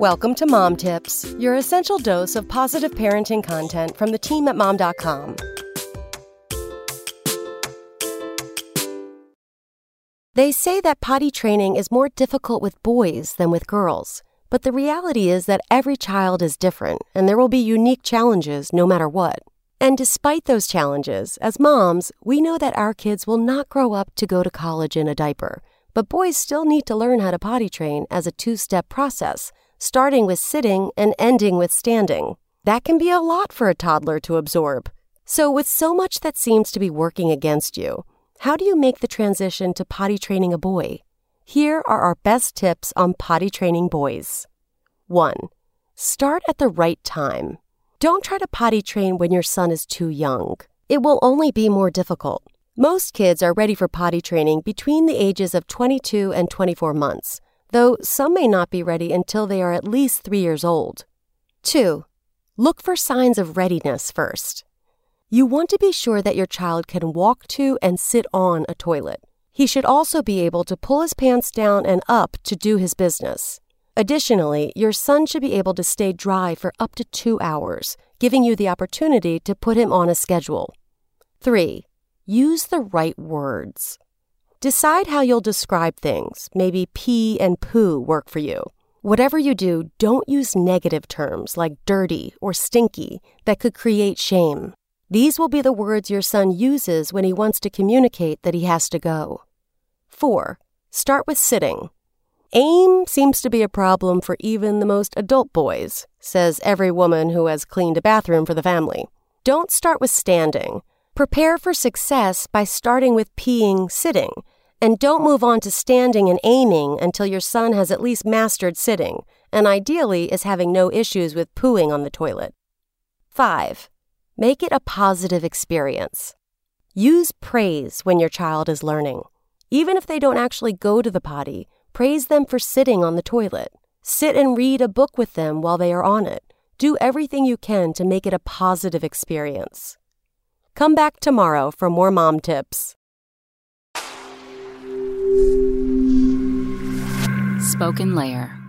Welcome to Mom Tips, your essential dose of positive parenting content from the team at mom.com. They say that potty training is more difficult with boys than with girls, but the reality is that every child is different and there will be unique challenges no matter what. And despite those challenges, as moms, we know that our kids will not grow up to go to college in a diaper, but boys still need to learn how to potty train as a two step process starting with sitting and ending with standing. That can be a lot for a toddler to absorb. So, with so much that seems to be working against you, how do you make the transition to potty training a boy? Here are our best tips on potty training boys. 1. Start at the right time. Don't try to potty train when your son is too young. It will only be more difficult. Most kids are ready for potty training between the ages of 22 and 24 months, though some may not be ready until they are at least three years old. 2. Look for signs of readiness first. You want to be sure that your child can walk to and sit on a toilet. He should also be able to pull his pants down and up to do his business. Additionally, your son should be able to stay dry for up to two hours, giving you the opportunity to put him on a schedule. 3. Use the right words. Decide how you'll describe things. Maybe pee and poo work for you. Whatever you do, don't use negative terms like dirty or stinky that could create shame. These will be the words your son uses when he wants to communicate that he has to go. 4. Start with sitting. Aim seems to be a problem for even the most adult boys, says every woman who has cleaned a bathroom for the family. Don't start with standing. Prepare for success by starting with peeing sitting, and don't move on to standing and aiming until your son has at least mastered sitting, and ideally is having no issues with pooing on the toilet. 5. Make it a positive experience. Use praise when your child is learning. Even if they don't actually go to the potty, praise them for sitting on the toilet. Sit and read a book with them while they are on it. Do everything you can to make it a positive experience. Come back tomorrow for more mom tips. Spoken Layer.